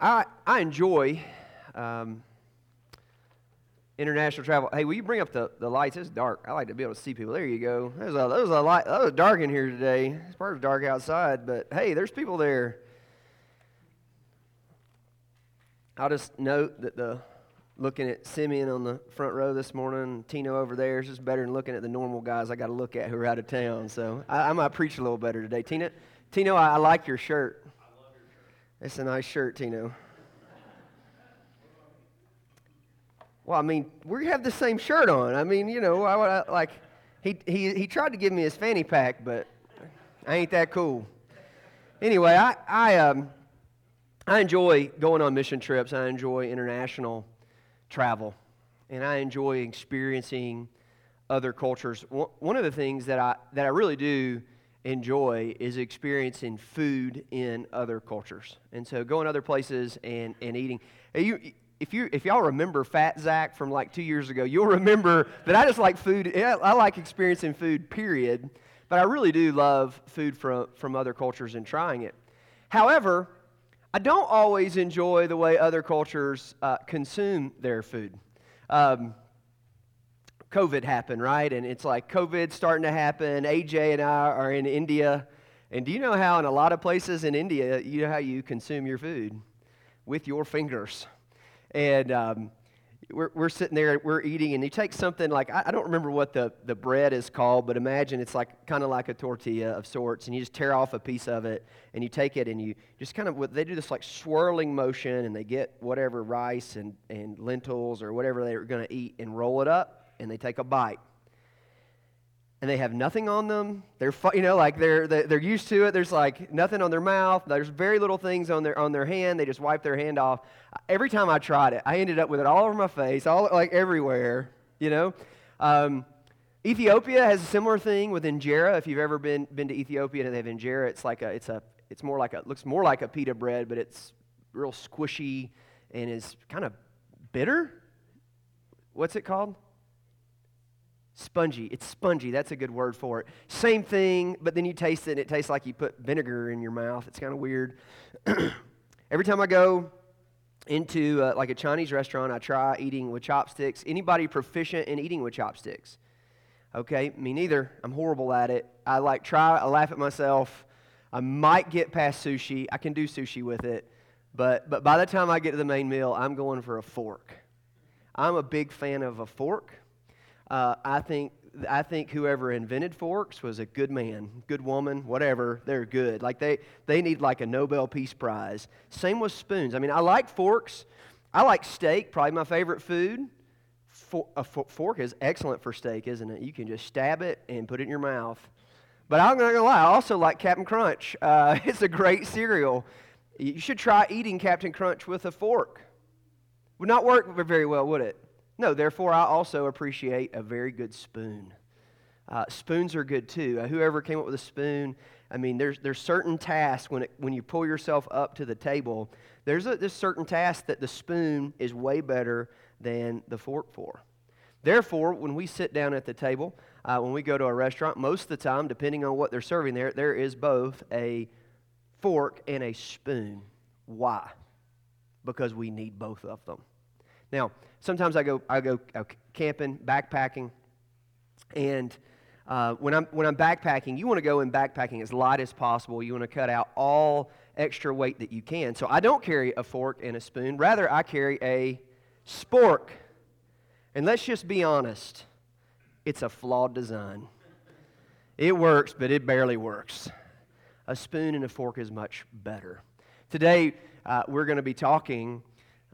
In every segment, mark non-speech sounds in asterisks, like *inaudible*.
I, I enjoy um, international travel. Hey, will you bring up the, the lights? It's dark. I like to be able to see people. There you go. There's a, there's a light. That was dark in here today. It's part of dark outside, but hey, there's people there. I'll just note that the looking at Simeon on the front row this morning, Tino over there is just better than looking at the normal guys I got to look at who are out of town. So I, I might preach a little better today. Tina, Tino, I, I like your shirt. It's a nice shirt, Tino. Well, I mean, we have the same shirt on. I mean, you know, I, I, like he, he, he tried to give me his fanny pack, but I ain't that cool. Anyway, I, I, um, I enjoy going on mission trips. I enjoy international travel, and I enjoy experiencing other cultures. One of the things that I, that I really do enjoy is experiencing food in other cultures. And so going other places and, and eating. You, if, you, if y'all remember Fat Zack from like two years ago, you'll remember that I just like food. I like experiencing food, period. But I really do love food from, from other cultures and trying it. However, I don't always enjoy the way other cultures uh, consume their food. Um, COVID happened, right? And it's like COVID starting to happen. AJ and I are in India. And do you know how, in a lot of places in India, you know how you consume your food? With your fingers. And um, we're, we're sitting there, we're eating, and you take something like, I, I don't remember what the, the bread is called, but imagine it's like kind of like a tortilla of sorts, and you just tear off a piece of it, and you take it, and you just kind of, they do this like swirling motion, and they get whatever rice and, and lentils or whatever they're going to eat and roll it up and they take a bite. And they have nothing on them. They're, you know, like they're, they're used to it. There's like nothing on their mouth. There's very little things on their, on their hand. They just wipe their hand off. Every time I tried it, I ended up with it all over my face, all like everywhere, you know. Um, Ethiopia has a similar thing with injera. If you've ever been, been to Ethiopia and they have injera, it's like a, it's a, it's more like a, looks more like a pita bread, but it's real squishy and is kind of bitter. What's it called? Spongy. It's spongy. That's a good word for it. Same thing, but then you taste it and it tastes like you put vinegar in your mouth. It's kind of weird. *clears throat* Every time I go into uh, like a Chinese restaurant, I try eating with chopsticks. Anybody proficient in eating with chopsticks? Okay, me neither. I'm horrible at it. I like try, I laugh at myself. I might get past sushi. I can do sushi with it. But, but by the time I get to the main meal, I'm going for a fork. I'm a big fan of a fork. Uh, I think I think whoever invented forks was a good man, good woman, whatever. They're good. Like they they need like a Nobel Peace Prize. Same with spoons. I mean, I like forks. I like steak, probably my favorite food. For, a fork is excellent for steak, isn't it? You can just stab it and put it in your mouth. But I'm not gonna lie, I also like Captain Crunch. *laughs* Uh, it's a great cereal. You should try eating Captain Crunch with a fork. Would not work very well, would it? No, therefore, I also appreciate a very good spoon. Uh, spoons are good too. Uh, whoever came up with a spoon, I mean, there's, there's certain tasks when, it, when you pull yourself up to the table, there's a there's certain task that the spoon is way better than the fork for. Therefore, when we sit down at the table, uh, when we go to a restaurant, most of the time, depending on what they're serving there, there is both a fork and a spoon. Why? Because we need both of them. Now, sometimes I go, I go uh, camping, backpacking, and uh, when, I'm, when I'm backpacking, you want to go in backpacking as light as possible. You want to cut out all extra weight that you can. So I don't carry a fork and a spoon. Rather, I carry a spork. And let's just be honest, it's a flawed design. It works, but it barely works. A spoon and a fork is much better. Today, uh, we're going to be talking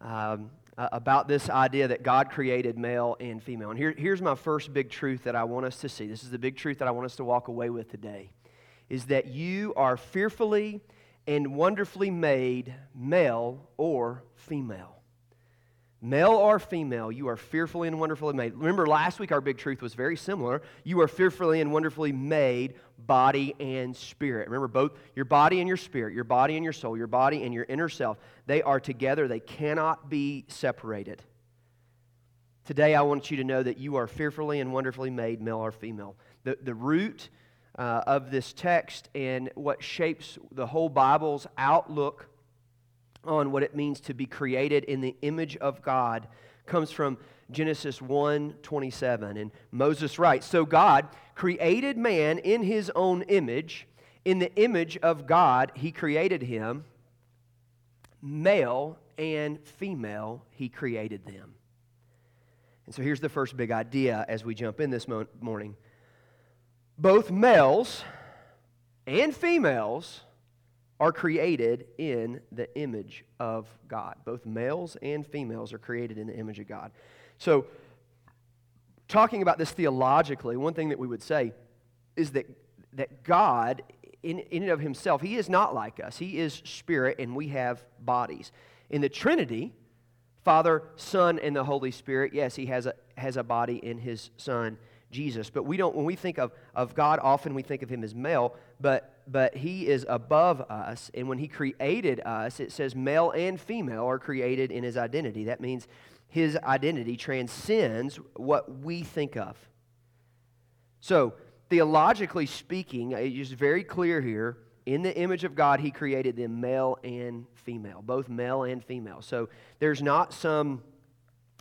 um, uh, about this idea that God created male and female. And here, here's my first big truth that I want us to see. This is the big truth that I want us to walk away with today is that you are fearfully and wonderfully made male or female. Male or female, you are fearfully and wonderfully made. Remember, last week our big truth was very similar. You are fearfully and wonderfully made, body and spirit. Remember, both your body and your spirit, your body and your soul, your body and your inner self, they are together. They cannot be separated. Today, I want you to know that you are fearfully and wonderfully made, male or female. The, the root uh, of this text and what shapes the whole Bible's outlook on what it means to be created in the image of God comes from Genesis 1:27 and Moses writes, "So God created man in his own image, in the image of God he created him, male and female he created them." And so here's the first big idea as we jump in this mo- morning. Both males and females are created in the image of God. Both males and females are created in the image of God. So, talking about this theologically, one thing that we would say is that, that God, in, in and of himself, he is not like us. He is spirit, and we have bodies. In the Trinity, Father, Son, and the Holy Spirit, yes, he has a, has a body in his Son, Jesus. But we don't, when we think of, of God, often we think of him as male, but but he is above us. And when he created us, it says male and female are created in his identity. That means his identity transcends what we think of. So, theologically speaking, it is very clear here in the image of God, he created them male and female, both male and female. So, there's not some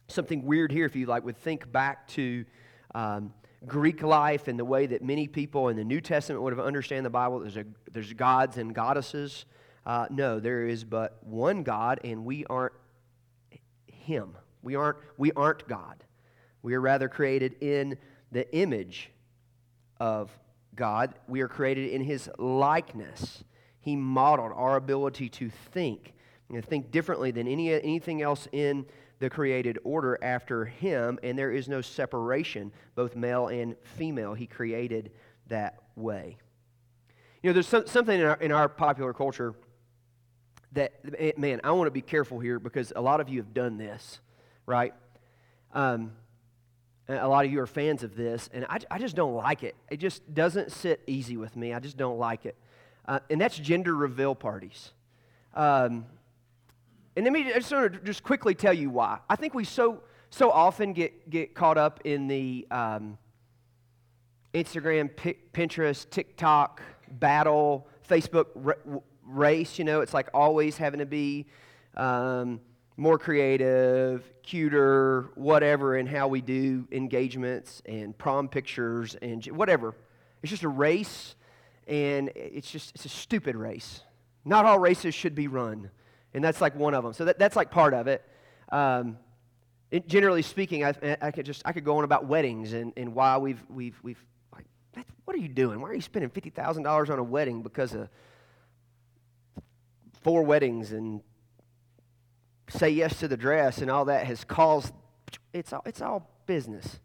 something weird here if you like would think back to um, Greek life and the way that many people in the New Testament would have understand the Bible. There's, a, there's gods and goddesses. Uh, no, there is but one God, and we aren't Him. We aren't, we aren't God. We are rather created in the image of God. We are created in His likeness. He modeled our ability to think, and think differently than any, anything else in the created order after him, and there is no separation, both male and female. He created that way. You know, there's some, something in our, in our popular culture that, man, I want to be careful here because a lot of you have done this, right? Um, a lot of you are fans of this, and I, I just don't like it. It just doesn't sit easy with me. I just don't like it. Uh, and that's gender reveal parties. Um, and let me just, just quickly tell you why. I think we so, so often get, get caught up in the um, Instagram, Pinterest, TikTok battle, Facebook race. You know, it's like always having to be um, more creative, cuter, whatever, in how we do engagements and prom pictures and whatever. It's just a race, and it's just it's a stupid race. Not all races should be run and that's like one of them. So that, that's like part of it. Um, it, generally speaking, I, I, could just I could go on about weddings and, and why we've we've we've like what are you doing? Why are you spending fifty thousand dollars on a wedding because of four weddings and say yes to the dress and all that has caused it's all it's all business.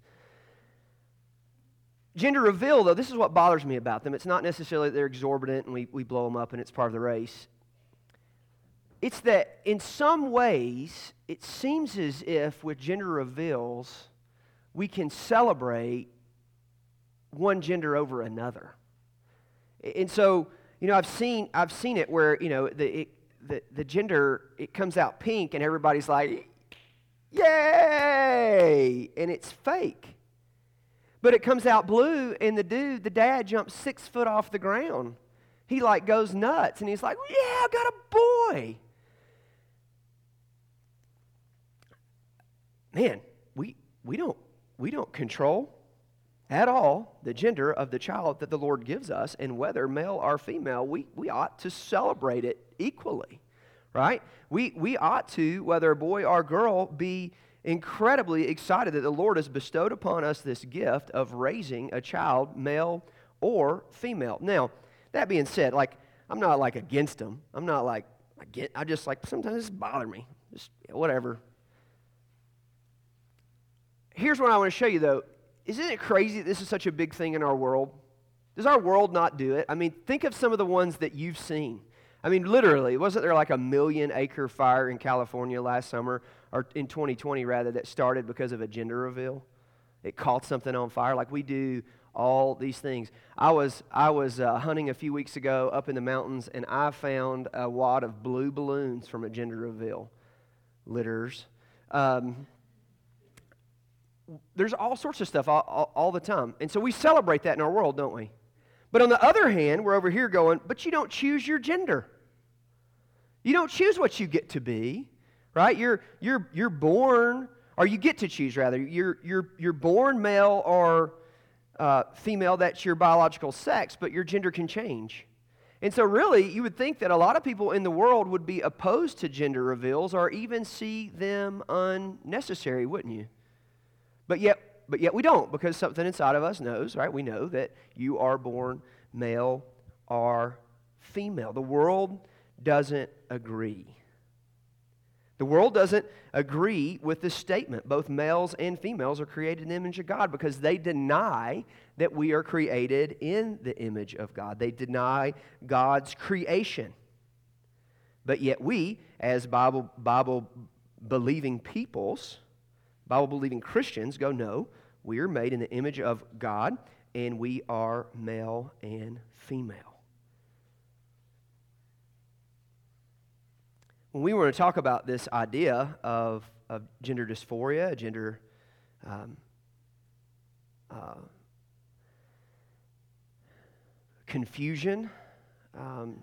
Gender reveal, though, this is what bothers me about them. It's not necessarily that they're exorbitant and we, we blow them up and it's part of the race. It's that in some ways, it seems as if with gender reveals, we can celebrate one gender over another. And so, you know, I've seen, I've seen it where, you know, the, it, the, the gender, it comes out pink and everybody's like, yay! And it's fake. But it comes out blue and the dude, the dad, jumps six foot off the ground. He like goes nuts and he's like, yeah, I got a boy. Man, we, we, don't, we don't control at all the gender of the child that the Lord gives us, and whether male or female, we, we ought to celebrate it equally, right? We, we ought to, whether a boy or girl, be incredibly excited that the Lord has bestowed upon us this gift of raising a child, male or female. Now, that being said, like, I'm not like against them. I'm not like, I get, I just like, sometimes it bother me. Just whatever here's what I want to show you, though. Isn't it crazy that this is such a big thing in our world? Does our world not do it? I mean, think of some of the ones that you've seen. I mean, literally, wasn't there like a million acre fire in California last summer, or in 2020 rather, that started because of a gender reveal? It caught something on fire, like we do all these things. I was, I was uh, hunting a few weeks ago up in the mountains, and I found a wad of blue balloons from a gender reveal litters. Um, there's all sorts of stuff all, all, all, the time. And so we celebrate that in our world, don't we? But on the other hand, we're over here going, but you don't choose your gender. You don't choose what you get to be, right? You're, you're, you're born, or you get to choose rather. You're, you're, you're born male or uh, female, that's your biological sex, but your gender can change. And so, really, you would think that a lot of people in the world would be opposed to gender reveals or even see them unnecessary, wouldn't you? But yet, but yet we don't because something inside of us knows, right? We know that you are born male or female. The world doesn't agree. The world doesn't agree with this statement. Both males and females are created in the image of God because they deny that we are created in the image of God. They deny God's creation. But yet, we, as Bible, Bible believing peoples, Bible believing Christians, go, no, we are made in the image of God and we are male and female. when we were to talk about this idea of, of gender dysphoria, gender um, uh, confusion, um,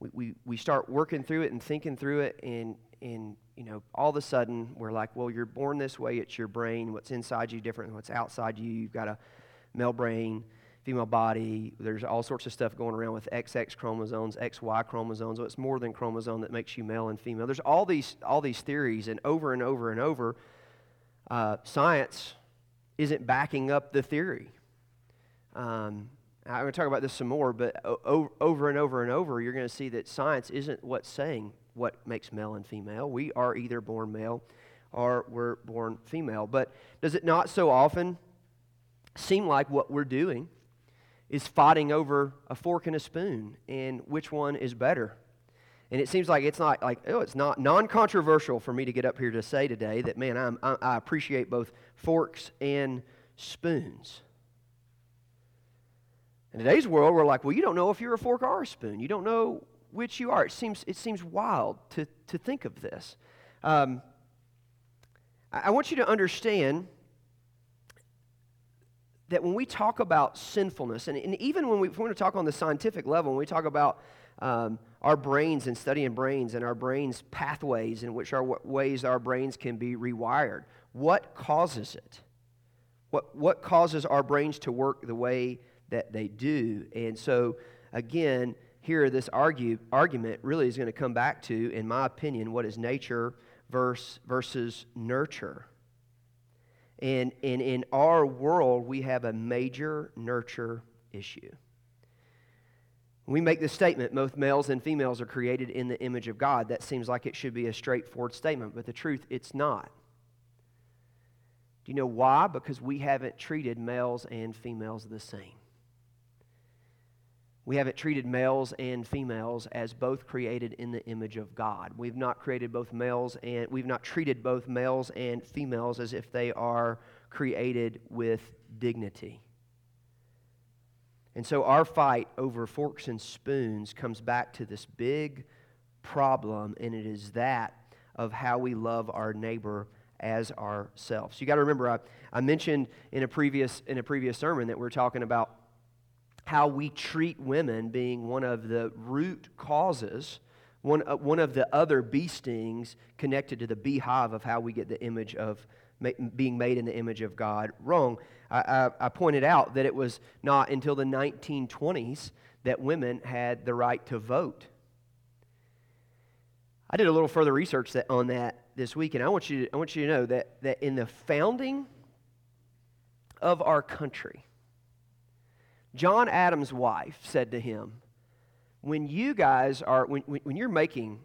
we, we, we start working through it and thinking through it, and, and you know, all of a sudden we're like, well, you're born this way, it's your brain. What's inside you different than what's outside you. You've got a male brain female body. There's all sorts of stuff going around with XX chromosomes, XY chromosomes. So it's more than chromosome that makes you male and female. There's all these, all these theories, and over and over and over, uh, science isn't backing up the theory. Um, I'm going to talk about this some more, but over and over and over, you're going to see that science isn't what's saying what makes male and female. We are either born male or we're born female. But does it not so often seem like what we're doing is fighting over a fork and a spoon and which one is better. And it seems like it's not like, oh, it's not non controversial for me to get up here to say today that, man, I'm, I, I appreciate both forks and spoons. In today's world, we're like, well, you don't know if you're a fork or a spoon. You don't know which you are. It seems, it seems wild to, to think of this. Um, I, want you to understand that when we talk about sinfulness, and, and even when we, we want to talk on the scientific level, when we talk about um, our brains and studying brains and our brains' pathways in which our ways our brains can be rewired, what causes it? What, what causes our brains to work the way that they do? And so, again, here this argue, argument really is going to come back to, in my opinion, what is nature versus, versus nurture. And, and in our world, we have a major nurture issue. we make the statement, both males and females are created in the image of God, that seems like it should be a straightforward statement, but the truth, it's not. Do you know why? Because we haven't treated males and females the same. We haven't treated males and females as both created in the image of God. We've not created both males and we've not treated both males and females as if they are created with dignity. And so our fight over forks and spoons comes back to this big problem, and it is that of how we love our neighbor as ourselves. You got to remember, I, I mentioned in a previous in a previous sermon that we're talking about how we treat women being one of the root causes, one, uh, one of the other bee stings connected to the beehive of how we get the image of ma- being made in the image of God wrong. I, I, I pointed out that it was not until the 1920s that women had the right to vote. I did a little further research that, on that this week, and I want you to, I want you to know that, that in the founding of our country, John Adams' wife said to him, When you guys are, when, when you're making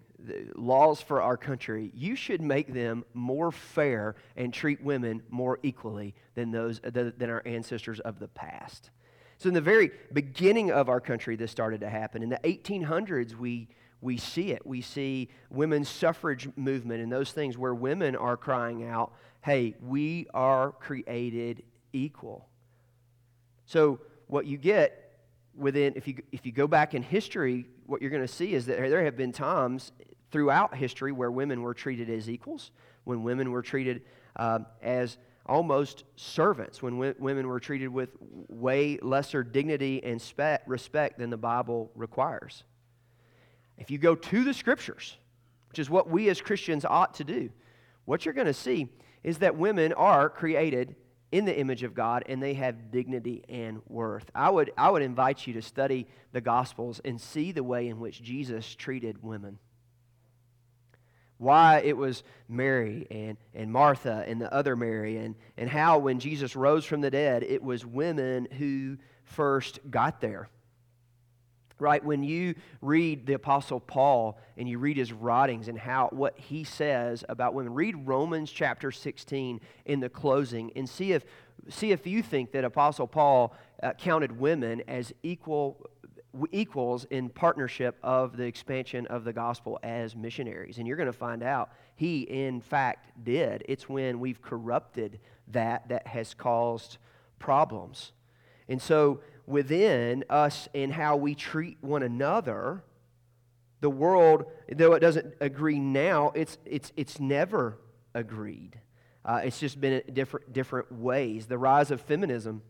laws for our country, you should make them more fair and treat women more equally than those than our ancestors of the past. So in the very beginning of our country, this started to happen. In the 1800s, we we see it. We see women's suffrage movement and those things where women are crying out, "Hey, we are created equal." So what you get within, if you, if you go back in history, what you're going to see is that there have been times throughout history where women were treated as equals, when women were treated uh, as almost servants, when w- women were treated with way lesser dignity and spe- respect than the Bible requires. if you go to the scriptures, which is what we as Christians ought to do, what you're going to see is that women are created in the image of God and they have dignity and worth. I would, I would invite you to study the Gospels and see the way in which Jesus treated women. Why it was Mary and, and Martha and the other Mary, and, and how when Jesus rose from the dead, it was women who first got there right? When you read the apostle paul and you read his writings and how what he says about women read romans chapter 16 in the closing and see if see if you think that apostle paul uh, counted women as equal equals in partnership of the expansion of the gospel as missionaries. And you're going to find out he in fact did. It's when we've corrupted that that has caused problems. And so within us and how we treat one another, the world, though it doesn't agree now, it's, it's, it's never agreed. Uh, it's just been different, different ways. The rise of feminism.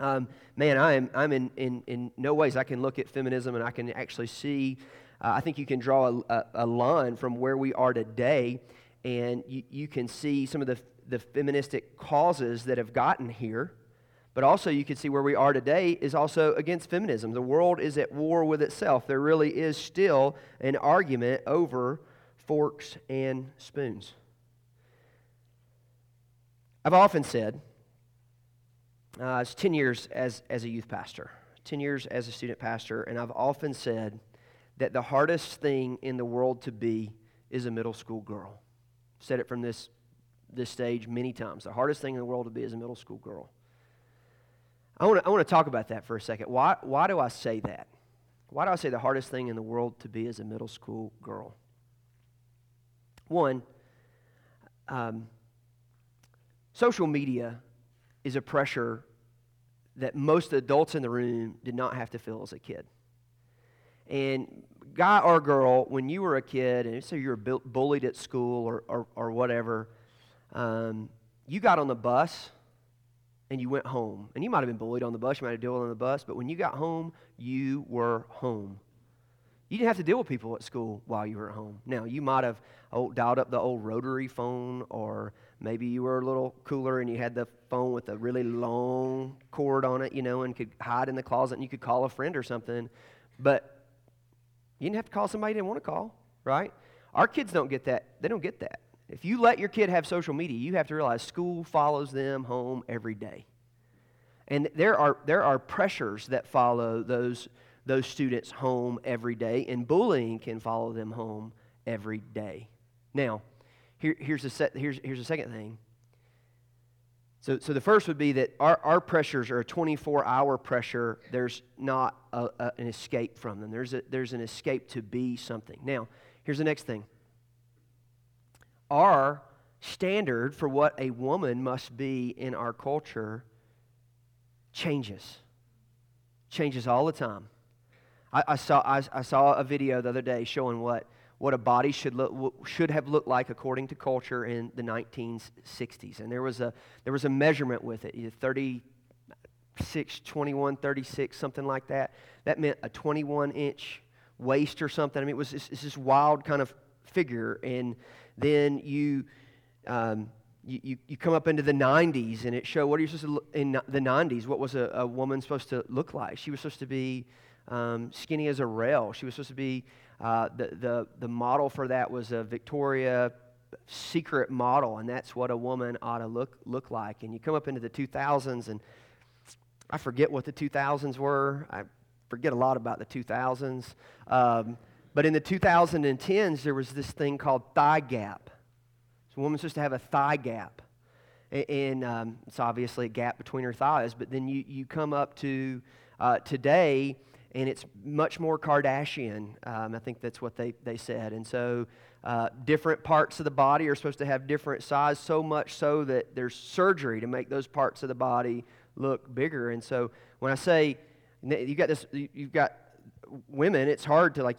Um, man, I am, I'm in, in, in no ways I can look at feminism and I can actually see, uh, I think you can draw a, a, a, line from where we are today and you, you can see some of the, the feministic causes that have gotten here. But also, you can see where we are today is also against feminism. The world is at war with itself. There really is still an argument over forks and spoons. I've often said, uh, it's 10 years as, as a youth pastor, 10 years as a student pastor, and I've often said that the hardest thing in the world to be is a middle school girl. said it from this, this stage many times. The hardest thing in the world to be is a middle school girl. I want to I want to talk about that for a second. Why, why do I say that? Why do I say the hardest thing in the world to be is a middle school girl? One, um, social media is a pressure that most adults in the room did not have to feel as a kid. And guy or girl, when you were a kid, and so you were bullied at school or, or, or whatever, um, you got on the bus and you went home. And you might have been bullied on the bus, you might have dealt on the bus, but when you got home, you were home. You didn't have to deal with people at school while you were at home. Now, you might have oh, dialed up the old rotary phone, or maybe you were a little cooler and you had the phone with a really long cord on it, you know, and could hide in the closet and you could call a friend or something. But you didn't have to call somebody you didn't want to call, right? Our kids don't get that. They don't get that. If you let your kid have social media, you have to realize school follows them home every day. And there are, there are pressures that follow those, those students home every day, and bullying can follow them home every day. Now, here, here's, a set, here's, here's a second thing. So, so the first would be that our, our pressures are a 24 hour pressure. There's not a, a, an escape from them, there's, a, there's an escape to be something. Now, here's the next thing our standard for what a woman must be in our culture changes. Changes all the time. I, I saw, I, I, saw a video the other day showing what, what a body should, look, should have looked like according to culture in the 1960s. And there was a, there was a measurement with it 36, 21, 36, something like that. That meant a 21 inch waist or something. I mean, it was this, this wild kind of figure. And then you, um, you, you, you, come up into the 90s and it showed what are you supposed to look in the 90s what was a, a woman supposed to look like? She was supposed to be um, skinny as a rail. She was supposed to be uh, the, the, the model for that was a victoria secret model and that's what a woman ought to look, look like. And you come up into the 2000s and i forget what the 2000s were. I forget a lot about the 2000s um, but in the 2010s, there was this thing called thigh gap. So a woman's supposed to have a thigh gap. And um, it's obviously a gap between her thighs. But then you, you come up to uh, today, and it's much more Kardashian. Um, I think that's what they, they said. And so uh, different parts of the body are supposed to have different size, so much so that there's surgery to make those parts of the body look bigger. And so when I say you got this, you've got women, it's hard to like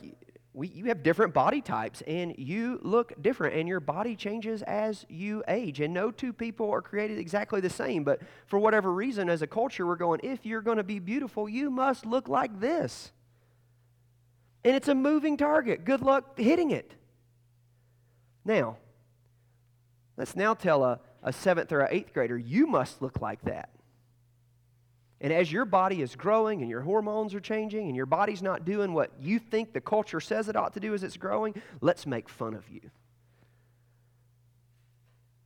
we, you have different body types and you look different and your body changes as you age and no two people are created exactly the same but for whatever reason as a culture we're going if you're going to be beautiful you must look like this And it's a moving target. Good luck hitting it. Now, let's now tell a, a seventh or an eighth grader, you must look like that. And as your body is growing and your hormones are changing and your body's not doing what you think the culture says it ought to do as it's growing, let's make fun of you.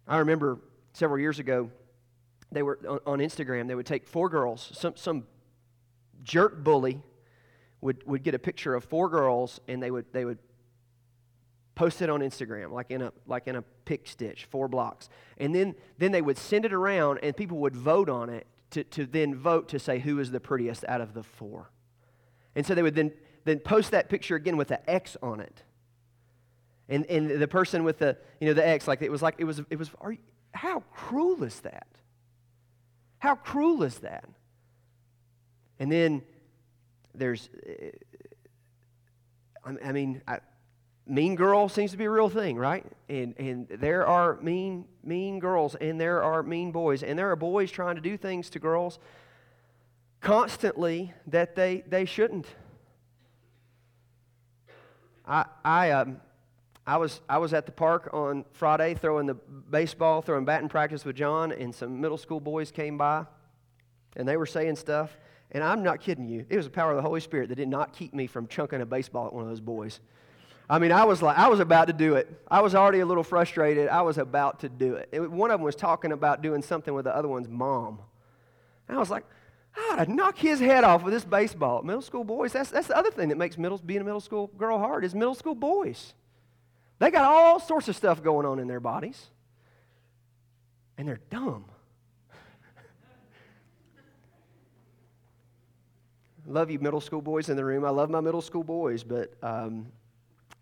I remember several years ago, they were on Instagram, they would take four girls, some, some jerk bully would, would get a picture of four girls and they would, they would post it on Instagram, like in a, like in a PicStitch, four blocks. And then, then they would send it around and people would vote on it to, to then vote to say who is the prettiest out of the four. And so they would then, then post that picture again with an X on it. And, and the person with the, you know, the X, like it was like, it was, it was, you, how cruel is that? How cruel is that? And then there's, eh, I mean, I, mean girl seems to be a real thing, right? And, and there are mean, mean girls, and there are mean boys, and there are boys trying to do things to girls constantly that they, they shouldn't. I, I, um, I, was, I was at the park on Friday throwing the baseball, throwing batting practice with John, and some middle school boys came by, and they were saying stuff. And I'm not kidding you. It was the power of the Holy Spirit that did not keep me from chunking a baseball at one of those boys. I mean, I was like, I was about to do it. I was already a little frustrated. I was about to do it. it one of them was talking about doing something with the other one's mom. And I was like, I ought to knock his head off with this baseball. Middle school boys, that's, that's the other thing that makes middle, being a middle school girl hard is middle school boys. They got all sorts of stuff going on in their bodies. And they're dumb. *laughs* love you middle school boys in the room. I love my middle school boys, but um,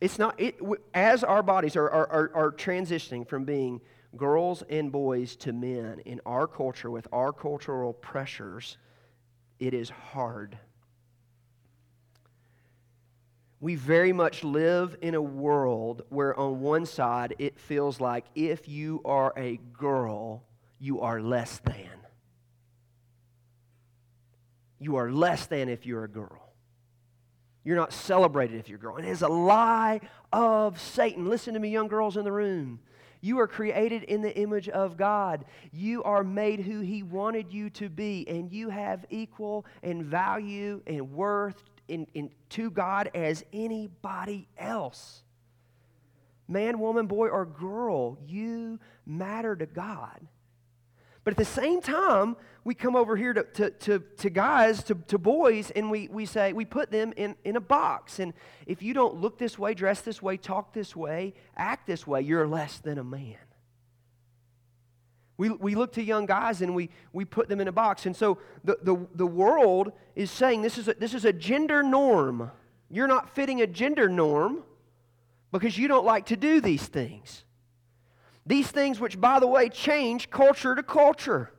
it's not, it, as our bodies are, are, are, transitioning from being girls and boys to men in our culture with our cultural pressures, it is hard. We very much live in a world where, on one side, it feels like if you are a girl, you are less than. You are less than if you're a girl. You're not celebrated if you're girl. It is a lie of Satan. Listen to me, young girls in the room. You are created in the image of God. You are made who He wanted you to be, and you have equal and value and worth in, in, to God as anybody else. Man, woman, boy, or girl, you matter to God. But at the same time, we come over here to, to, to, to guys, to, to boys, and we, we say, we put them in, in a box. And if you don't look this way, dress this way, talk this way, act this way, you're less than a man. We, we look to young guys and we, we put them in a box. And so the, the, the world is saying this is, a, this is a gender norm. You're not fitting a gender norm because you don't like to do these things. These things, which, by the way, change culture to culture,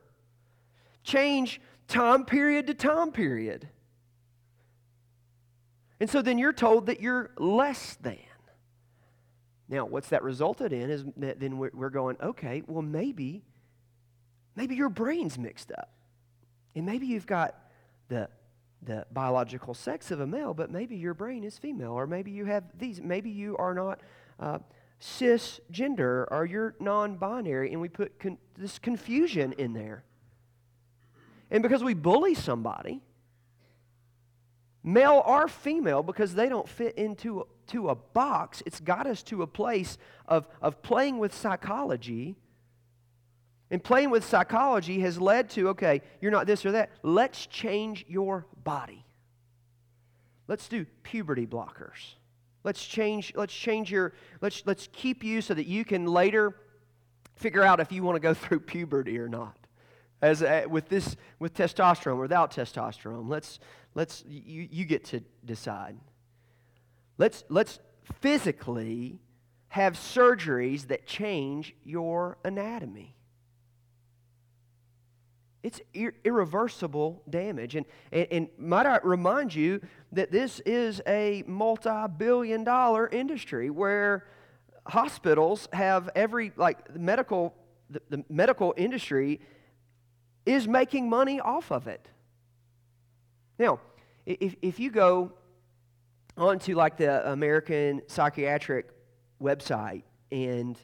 change time period to time period. And so then you're told that you're less than. Now, what's that resulted in is that then we're going, okay, well, maybe, maybe your brain's mixed up. And maybe you've got the, the biological sex of a male, but maybe your brain is female, or maybe you have these, maybe you are not. Uh, cisgender or you're non binary, and we put con- this confusion in there. And because we bully somebody, male or female, because they don't fit into to a box, it's got us to a place of, of playing with psychology. And playing with psychology has led to okay, you're not this or that. Let's change your body. Let's do puberty blockers. Let's change, let's change your, let's, let's keep you so that you can later figure out if you want to go *laughs* through puberty or not. As uh, with this, with testosterone, or without testosterone, let's, let's, you, you get to decide. Let's, let's physically have surgeries that change your anatomy. It's ir- irreversible damage. And, and, and might I remind you that this is a multi billion dollar industry where hospitals have every, like, medical, the, the medical industry is making money off of it. Now, if, if you go onto like the American Psychiatric website and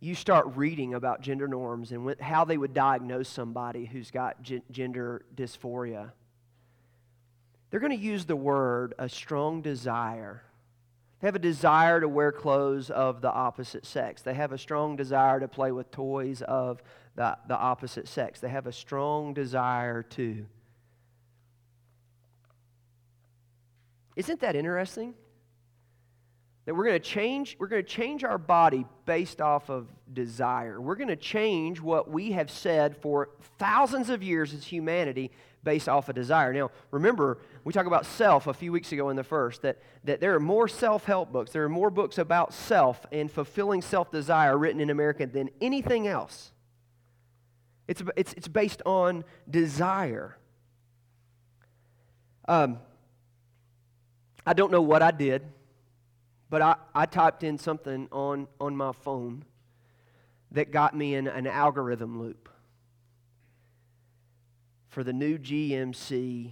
you start reading about gender norms and how they would diagnose somebody who's got gender dysphoria, they're going to use the word a strong desire. They have a desire to wear clothes of the opposite sex. They have a strong desire to play with toys of the, the opposite sex. They have a strong desire to. Isn't that interesting? That we're going to change we're going to change our body based off of desire. We're going to change what we have said for thousands of years as humanity based off of desire. Now remember we talked about self a few weeks ago in the first that, that there are more self-help books there are more books about self and fulfilling self-desire written in america than anything else. It's, it's, it's based on desire. Um, i don't know what i did but I, I typed in something on, on my phone that got me in an algorithm loop for the new GMC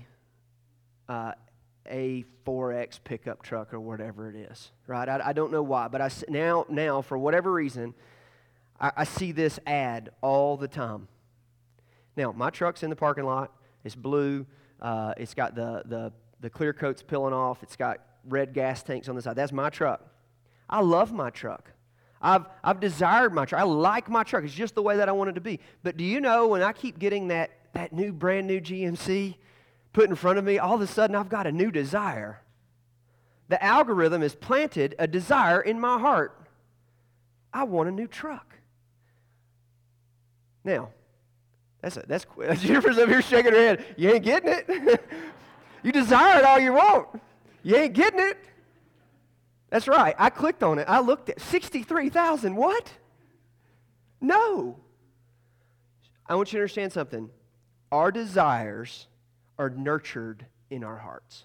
uh, A4X pickup truck or whatever it is, right? I, I don't know why, but I, now, now, for whatever reason, I, I see this ad all the time. Now, my truck's in the parking lot. It's blue. Uh, it's got the, the, the clear coats peeling off. It's got red gas tanks on the side. That's my truck. I love my truck. I've, I've desired my truck. I like my truck. It's just the way that I want it to be. But do you know when I keep getting that, that new, brand new GMC put in front of me, all of a sudden I've got a new desire. The algorithm has planted a desire in my heart. I want a new truck. Now, that's a, that's *laughs* Jennifer's up here shaking her head. You ain't getting it. *laughs* you desire it all you want. You ain't getting it. That's right. I clicked on it. I looked at 63,000. What? No. I want you to understand something. Our desires are nurtured in our hearts.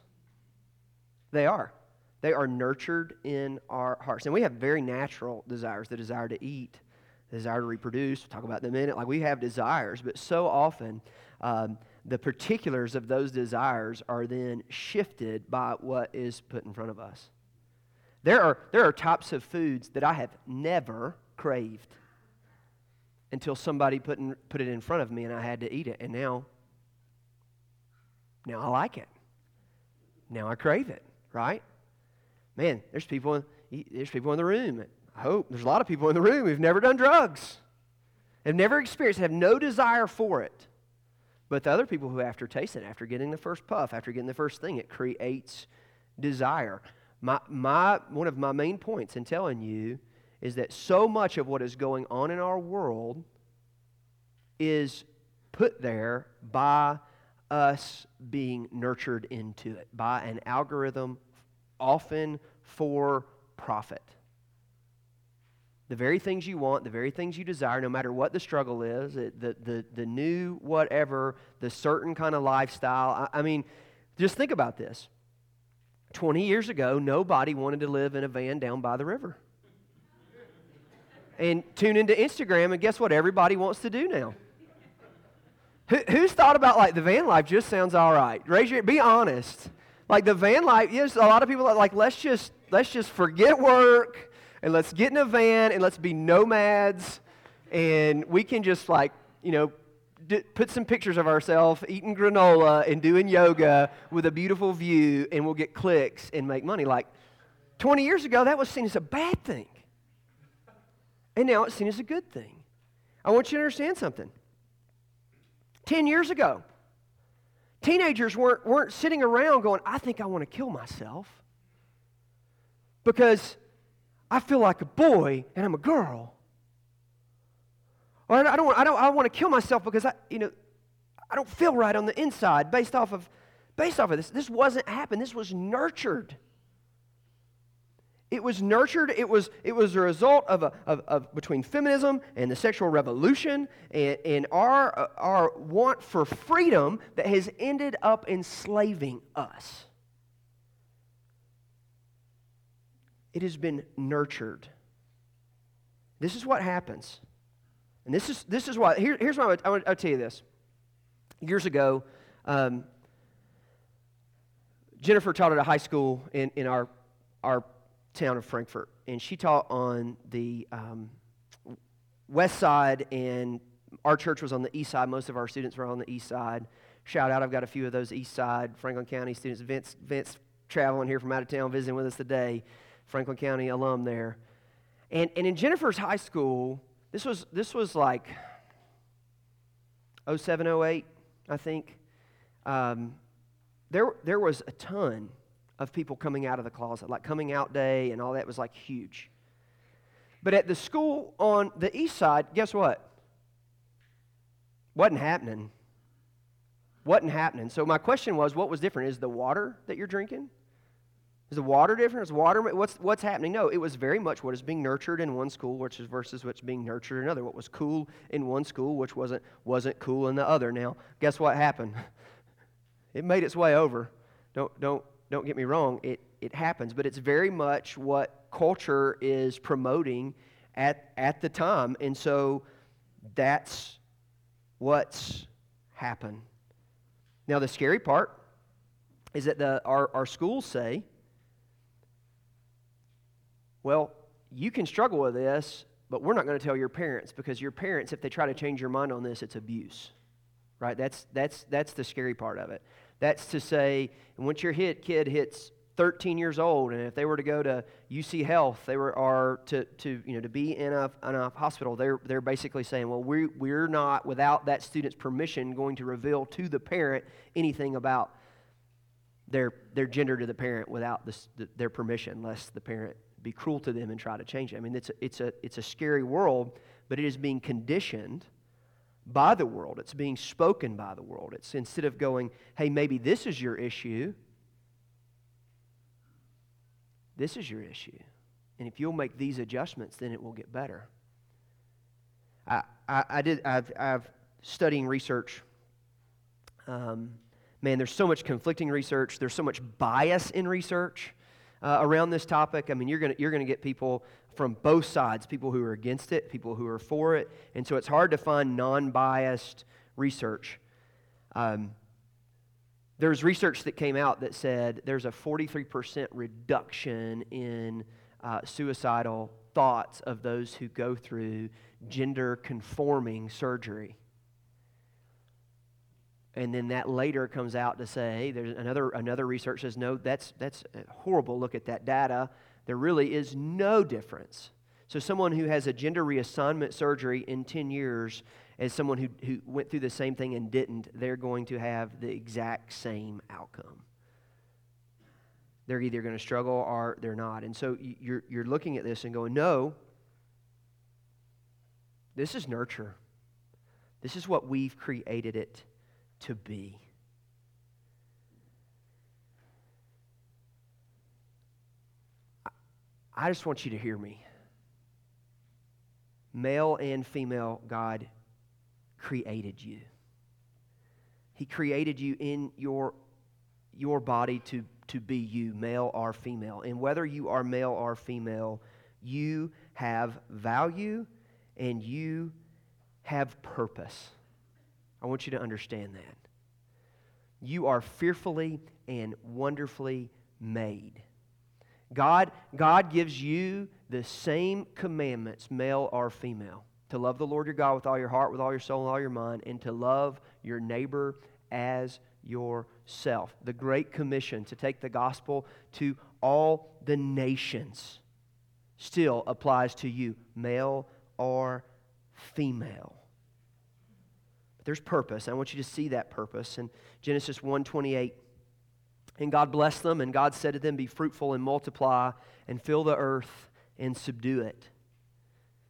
They are. They are nurtured in our hearts. And we have very natural desires the desire to eat, the desire to reproduce. We'll talk about that in a minute. Like we have desires, but so often, um, the particulars of those desires are then shifted by what is put in front of us. There are, there are types of foods that I have never craved until somebody put, in, put it in front of me and I had to eat it. And now, now I like it. Now I crave it, right? Man, there's people, there's people in the room. I hope there's a lot of people in the room who've never done drugs, have never experienced, have no desire for it. But the other people who, after tasting, after getting the first puff, after getting the first thing, it creates desire. My, my, one of my main points in telling you is that so much of what is going on in our world is put there by us being nurtured into it, by an algorithm, often for profit. The very things you want, the very things you desire, no matter what the struggle is, the, the, the new whatever, the certain kind of lifestyle. I, I mean, just think about this. 20 years ago, nobody wanted to live in a van down by the river. And tune into Instagram, and guess what? Everybody wants to do now. Who, who's thought about like the van life just sounds all right? Raise your be honest. Like the van life, yes, a lot of people are like, let's just let's just forget work and let's get in a van and let's be nomads and we can just like, you know, d- put some pictures of ourselves eating granola and doing yoga with a beautiful view and we'll get clicks and make money. Like 20 years ago, that was seen as a bad thing. And now it's seen as a good thing. I want you to understand something. 10 years ago, teenagers weren't, weren't sitting around going, I think I want to kill myself. Because I feel like a boy and I'm a girl. Or I don't, I don't, I want to kill myself because I, you know, I don't feel right on the inside based off of, based off of this. This wasn't happened. This was nurtured. It was nurtured. It was, it was a result of, a, of, of between feminism and the sexual revolution and, and our, uh, our want for freedom that has ended up enslaving us. It has been nurtured. This is what happens. And this is, this is why, here, here's why I would, I would, tell you this. Years ago, um, Jennifer taught at a high school in, in our, our town of Frankfort, and she taught on the um, west side, and our church was on the east side. Most of our students were on the east side. Shout out, I've got a few of those east side Franklin County students. Vince, Vince traveling here from out of town visiting with us today, Franklin County alum there. And, and in Jennifer's high school, this was, this was like 07, 08, I think. Um, there, there was a ton of people coming out of the closet, like coming out day and all that was like huge. But at the school on the east side, guess what? Wasn't happening. Wasn't happening. So my question was, what was different? Is the water that you're drinking? Is the water different? Is water what's what's happening? No, it was very much what is being nurtured in one school, which is versus what's being nurtured in another. What was cool in one school, which wasn't wasn't cool in the other. Now, guess what happened? *laughs* It made its way over. Don't, don't, don't get me wrong, it, it happens, but it's very much what culture is promoting at, at the time. And so that's what's happened. Now, the scary part is that the, our, our schools say, well, you can struggle with this, but we're not going to tell your parents because your parents, if they try to change your mind on this, it's abuse. Right? That's, that's, that's the scary part of it. That's to say, once your hit, kid hits 13 years old, and if they were to go to UC Health, they were are to, to you know to be in a, in a hospital, they're they're basically saying, well, we we're not without that student's permission going to reveal to the parent anything about their their gender to the parent without their permission, lest the parent be cruel to them and try to change it. I mean, it's a, it's a it's a scary world, but it is being conditioned by the world. It's being spoken by the world. It's instead of going, hey, maybe this is your issue, this is your issue. And if you'll make these adjustments, then it will get better. I, I, I did, I've, I've studying research. Um, man, there's so much conflicting research. There's so much bias in research uh, around this topic. I mean, you're going you're going to get people from both sides people who are against it, people who are for it. And so it's hard to find non biased research. Um, there's research that came out that said there's a 43% reduction in uh, suicidal thoughts of those who go through gender conforming surgery. And then that later comes out to say, there's another, another research says, no, that's, that's horrible. Look at that data. There really is no difference. So, someone who has a gender reassignment surgery in 10 years as someone who, who went through the same thing and didn't, they're going to have the exact same outcome. They're either going to struggle or they're not. And so you're, you're looking at this and going, no, this is nurture. This is what we've created it to be. I just want you to hear me. Male and female, God created you. He created you in your, your body to, to be you, male or female. And whether you are male or female, you have value and you have purpose. I want you to understand that. You are fearfully and wonderfully made. God, God gives you the same commandments, male or female, to love the Lord your God with all your heart, with all your soul, and all your mind, and to love your neighbor as yourself. The Great Commission to take the gospel to all the nations still applies to you, male or female. There's purpose. I want you to see that purpose. In Genesis 128, and God blessed them, and God said to them, Be fruitful and multiply, and fill the earth and subdue it,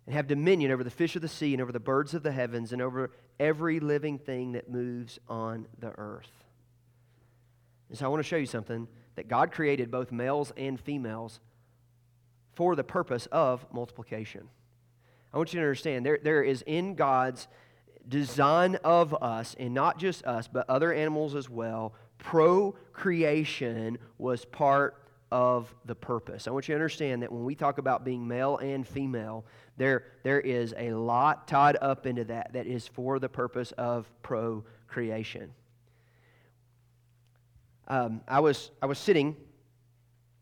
and have dominion over the fish of the sea, and over the birds of the heavens, and over every living thing that moves on the earth. And so I want to show you something that God created both males and females for the purpose of multiplication. I want you to understand there, there is in God's design of us, and not just us, but other animals as well, procreation was part of the purpose. I want you to understand that when we talk about being male and female, there, there is a lot tied up into that that is for the purpose of procreation. um, I, was, I was sitting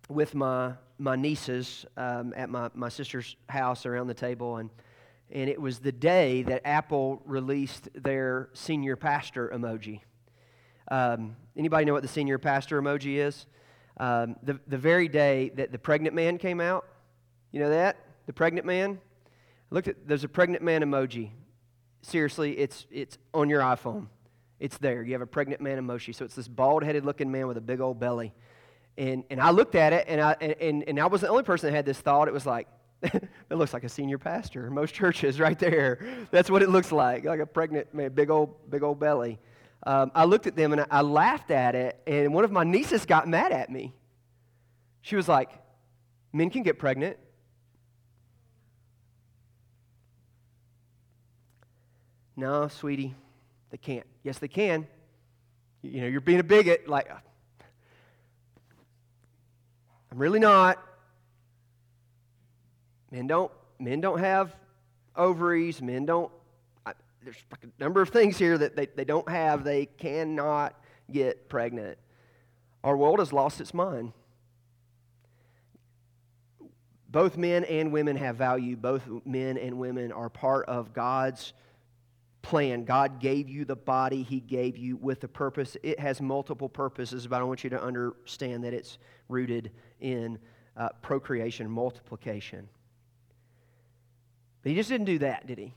with my, my nieces um, at my, my sister's house around the table, and, and it was the day that Apple released their senior pastor emoji. Um, anybody know what the senior pastor emoji is? Um, the, the very day that the pregnant man came out, you know that? The pregnant man? Look at there's a pregnant man emoji. Seriously, it's it's on your iPhone. It's there. You have a pregnant man emoji. So it's this bald-headed looking man with a big old belly. And and I looked at it and I and, and I was the only person that had this thought. It was like, *laughs* it looks like a senior pastor. Most churches right there. That's what it looks like. Like a pregnant man, big old, big old belly. Um, I looked at them and I, I laughed at it, and one of my nieces got mad at me. She was like, Men can get pregnant. No, sweetie, they can't. Yes, they can. You know, you're being a bigot. Like, I'm really not. Men don't. Men don't have ovaries. Men don't. I, there's a number of things here that they, they don't have. They cannot get pregnant. Our world has lost its mind. Both men and women have value. Both men and women are part of God's plan. God gave you the body He gave you with a purpose. It has multiple purposes, but I want you to understand that it's rooted in uh, procreation, multiplication. But He just didn't do that, did He?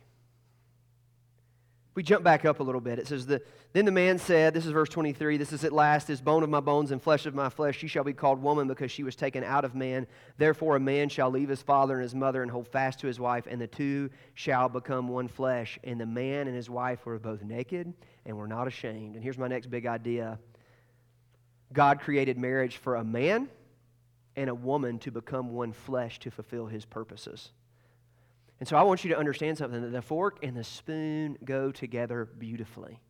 we jump back up a little bit, it says, the, Then the man said, This is verse 23, this is at last, is bone of my bones and flesh of my flesh. She shall be called woman because she was taken out of man. Therefore, a man shall leave his father and his mother and hold fast to his wife, and the two shall become one flesh. And the man and his wife were both naked and were not ashamed. And here's my next big idea God created marriage for a man and a woman to become one flesh to fulfill his purposes. And so I want you to understand something that the fork and the spoon go together beautifully.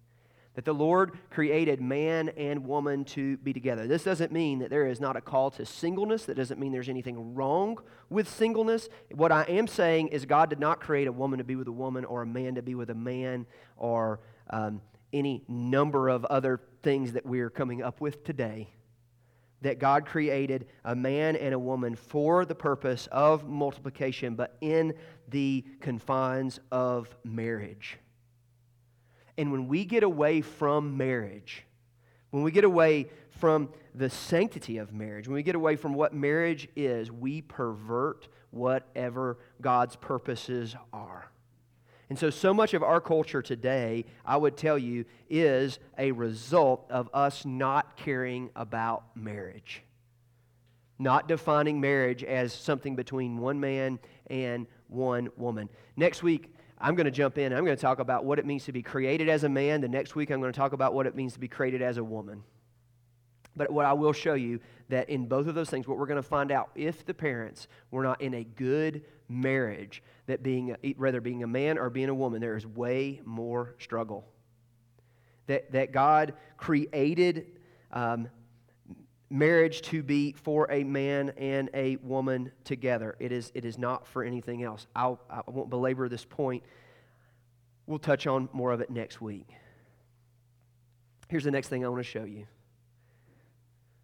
That the Lord created man and woman to be together. This doesn't mean that there is not a call to singleness. That doesn't mean there's anything wrong with singleness. What I am saying is God did not create a woman to be with a woman or a man to be with a man or um, any number of other things that we're coming up with today that God created a man and a woman for the purpose of multiplication, but in the confines of marriage. And when we get away from marriage, when we get away from the sanctity of marriage, when we get away from what marriage is, we pervert whatever God's purposes are. And so, so much of our culture today, I would tell you, is a result of us not caring about marriage. Not defining marriage as something between one man and one woman. Next week, I'm going to jump in. I'm going to talk about what it means to be created as a man. The next week, I'm going to talk about what it means to be created as a woman. But what I will show you that in both of those things, what we're going to find out if the parents were not in a good marriage, that being whether being a man or being a woman, there is way more struggle. That that God created um, marriage to be for a man and a woman together. It is it is not for anything else. I'll, I won't belabor this point. We'll touch on more of it next week. Here's the next thing I want to show you.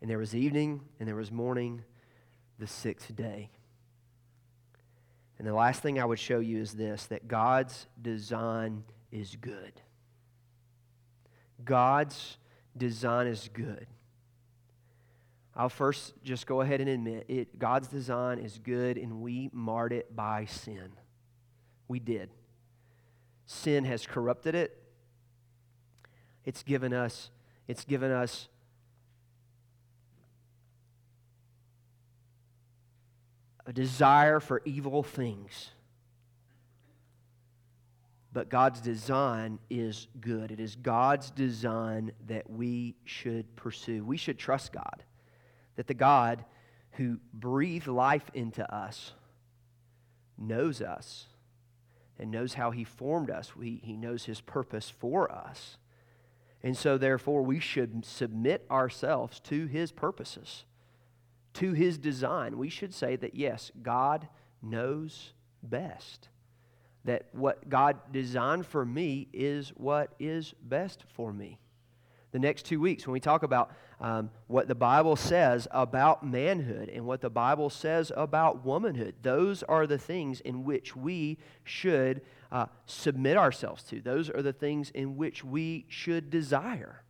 And there was evening, and there was morning, the sixth day. And the last thing I would show you is this that God's design is good. God's design is good. I'll first just go ahead and admit it God's design is good and we marred it by sin. We did. Sin has corrupted it. It's given us it's given us a desire for evil things. But God's design is good. It is God's design that we should pursue. We should trust God that the God who breathed life into us knows us and knows how he formed us. We, he knows his purpose for us. And so, therefore, we should submit ourselves to his purposes, to his design. We should say that, yes, God knows best. That what God designed for me is what is best for me the next two weeks when we talk about um, what the Bible says about manhood and what the Bible says about womanhood. Those are the things in which we should uh, submit ourselves to, those are the things in which we should desire.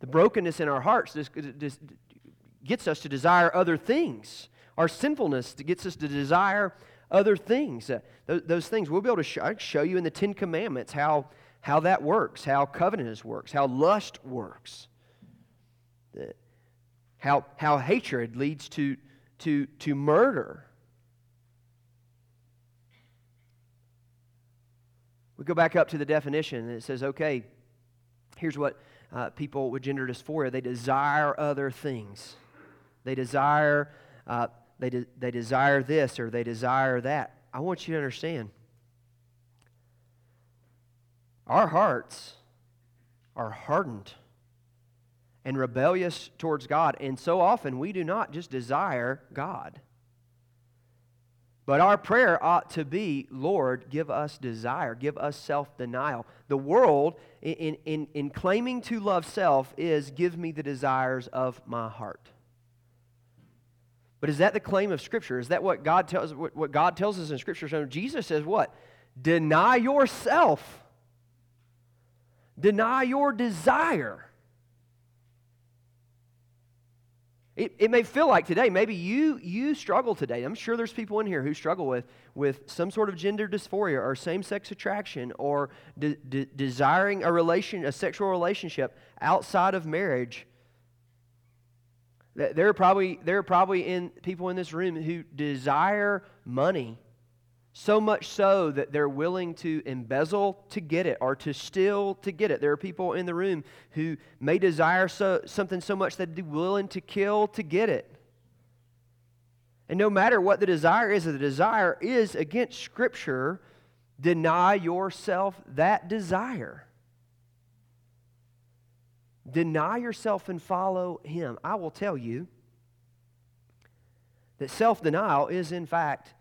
The brokenness in our hearts just, just gets us to desire other things. Our sinfulness gets us to desire other things. Uh, those, those, things we'll be able to show, show you in the Ten Commandments how how that works, how covetousness works, how lust works, how, how hatred leads to, to, to murder. We go back up to the definition, and it says, okay, here's what uh, people with gender dysphoria they desire other things. They desire, uh, they, de- they desire this or they desire that. I want you to understand our hearts are hardened and rebellious towards God, and so often we do not just desire God. But our prayer ought to be, Lord, give us desire, give us self denial. The world, in, in, in claiming to love self, is give me the desires of my heart. But is that the claim of Scripture? Is that what God tells, what, what God tells us in Scripture? So Jesus says what? Deny yourself Deny your desire. It, it may feel like today, maybe you, you struggle today. I'm sure there's people in here who struggle with, with some sort of gender dysphoria or same sex attraction or de- de- desiring a, relation, a sexual relationship outside of marriage. There are probably, there are probably in, people in this room who desire money so much so that they're willing to embezzle to get it or to steal to get it. There are people in the room who may desire so, something so much that they're willing to kill to get it. And no matter what the desire is, the desire is against Scripture, deny yourself that desire. Deny yourself and follow Him. I will tell you that self denial is, in fact,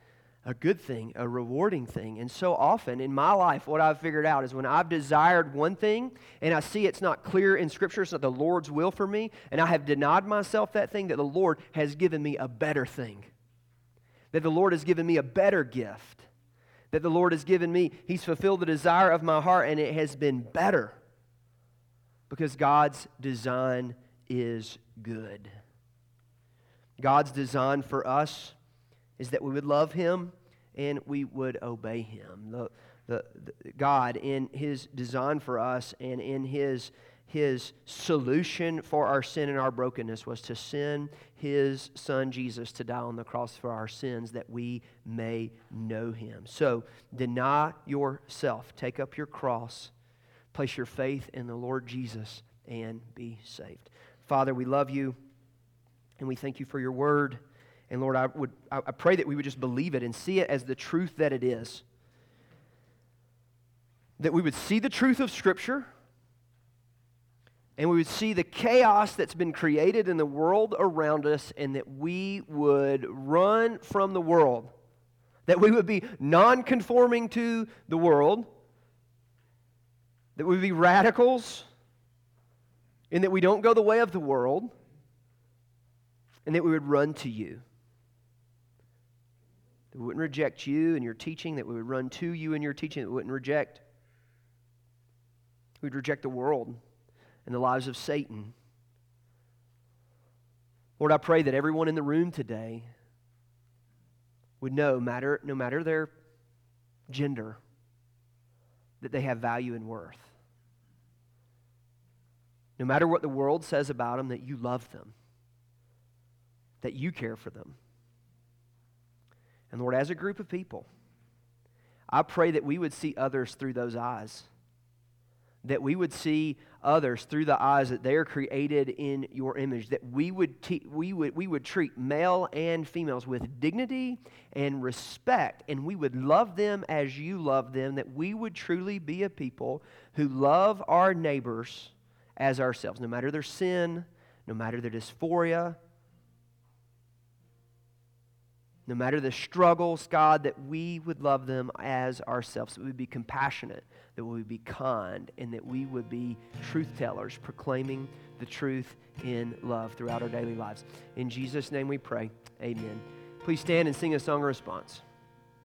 a good thing, a rewarding thing. And so often in my life, what I've figured out is when I've desired one thing and I see it's not clear in Scripture, it's not the Lord's will for me, and I have denied myself that thing, that the Lord has given me a better thing. That the Lord has given me a better gift. That the Lord has given me, He's fulfilled the desire of my heart, and it has been better because God's design is good. God's design for us is that we would love him and we would obey him. The, the, the, God, in his design for us and in his, his solution for our sin and our brokenness, was to send his son Jesus to die on the cross for our sins that we may know him. So deny yourself, take up your cross, place your faith in the Lord Jesus, and be saved. Father, we love you and we thank you for your word. And Lord, I, would, I pray that we would just believe it and see it as the truth that it is. That we would see the truth of Scripture and we would see the chaos that's been created in the world around us and that we would run from the world. That we would be non conforming to the world. That we be radicals. And that we don't go the way of the world. And that we would run to you that we wouldn't reject you and your teaching, that we would run to you and your teaching, that we wouldn't reject. We'd reject the world and the lives of Satan. Lord, I pray that everyone in the room today would know, matter, no matter their gender, that they have value and worth. No matter what the world says about them, that you love them, that you care for them. And Lord, as a group of people, I pray that we would see others through those eyes. that we would see others through the eyes that they are created in your image, that we would, te- we would, we would treat male and females with dignity and respect, and we would love them as you love them, that we would truly be a people who love our neighbors as ourselves, no matter their sin, no matter their dysphoria, no matter the struggles, God, that we would love them as ourselves, that we would be compassionate, that we would be kind, and that we would be truth tellers, proclaiming the truth in love throughout our daily lives. In Jesus' name we pray. Amen. Please stand and sing a song of response.